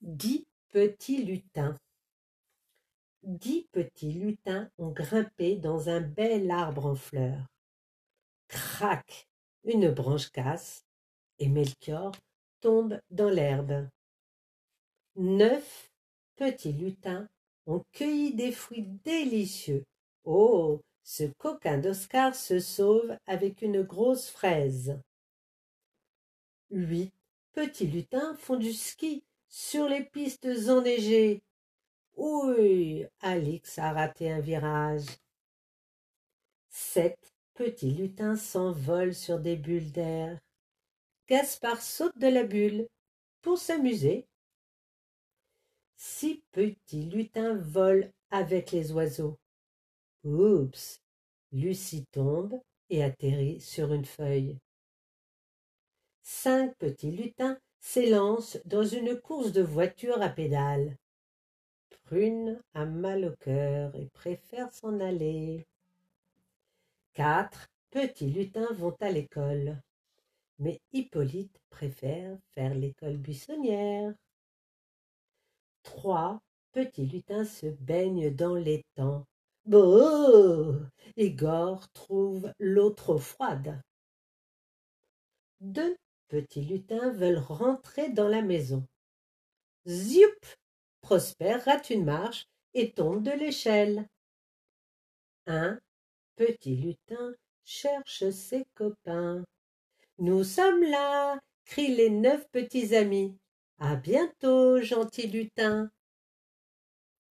Dix petits lutins. Dix petits lutins ont grimpé dans un bel arbre en fleurs. Crac Une branche casse, et Melchior tombe dans l'herbe. Neuf petits lutins ont cueilli des fruits délicieux. Oh ce coquin d'Oscar se sauve avec une grosse fraise. Huit petits lutins font du ski sur les pistes enneigées. Oui, Alix a raté un virage. Sept petits lutins s'envolent sur des bulles d'air. Gaspard saute de la bulle pour s'amuser. Six petits lutins volent avec les oiseaux. Oups, Lucie tombe et atterrit sur une feuille. Cinq petits lutins s'élance dans une course de voiture à pédales. Prune a mal au cœur et préfère s'en aller. Quatre petits lutins vont à l'école, mais Hippolyte préfère faire l'école buissonnière. Trois petits lutins se baignent dans l'étang. Bouh Igor trouve l'eau trop froide. Deux petits lutins veulent rentrer dans la maison. Zioup Prosper rate une marche et tombe de l'échelle. Un petit lutin cherche ses copains. Nous sommes là crient les neuf petits amis. À bientôt, gentil lutin.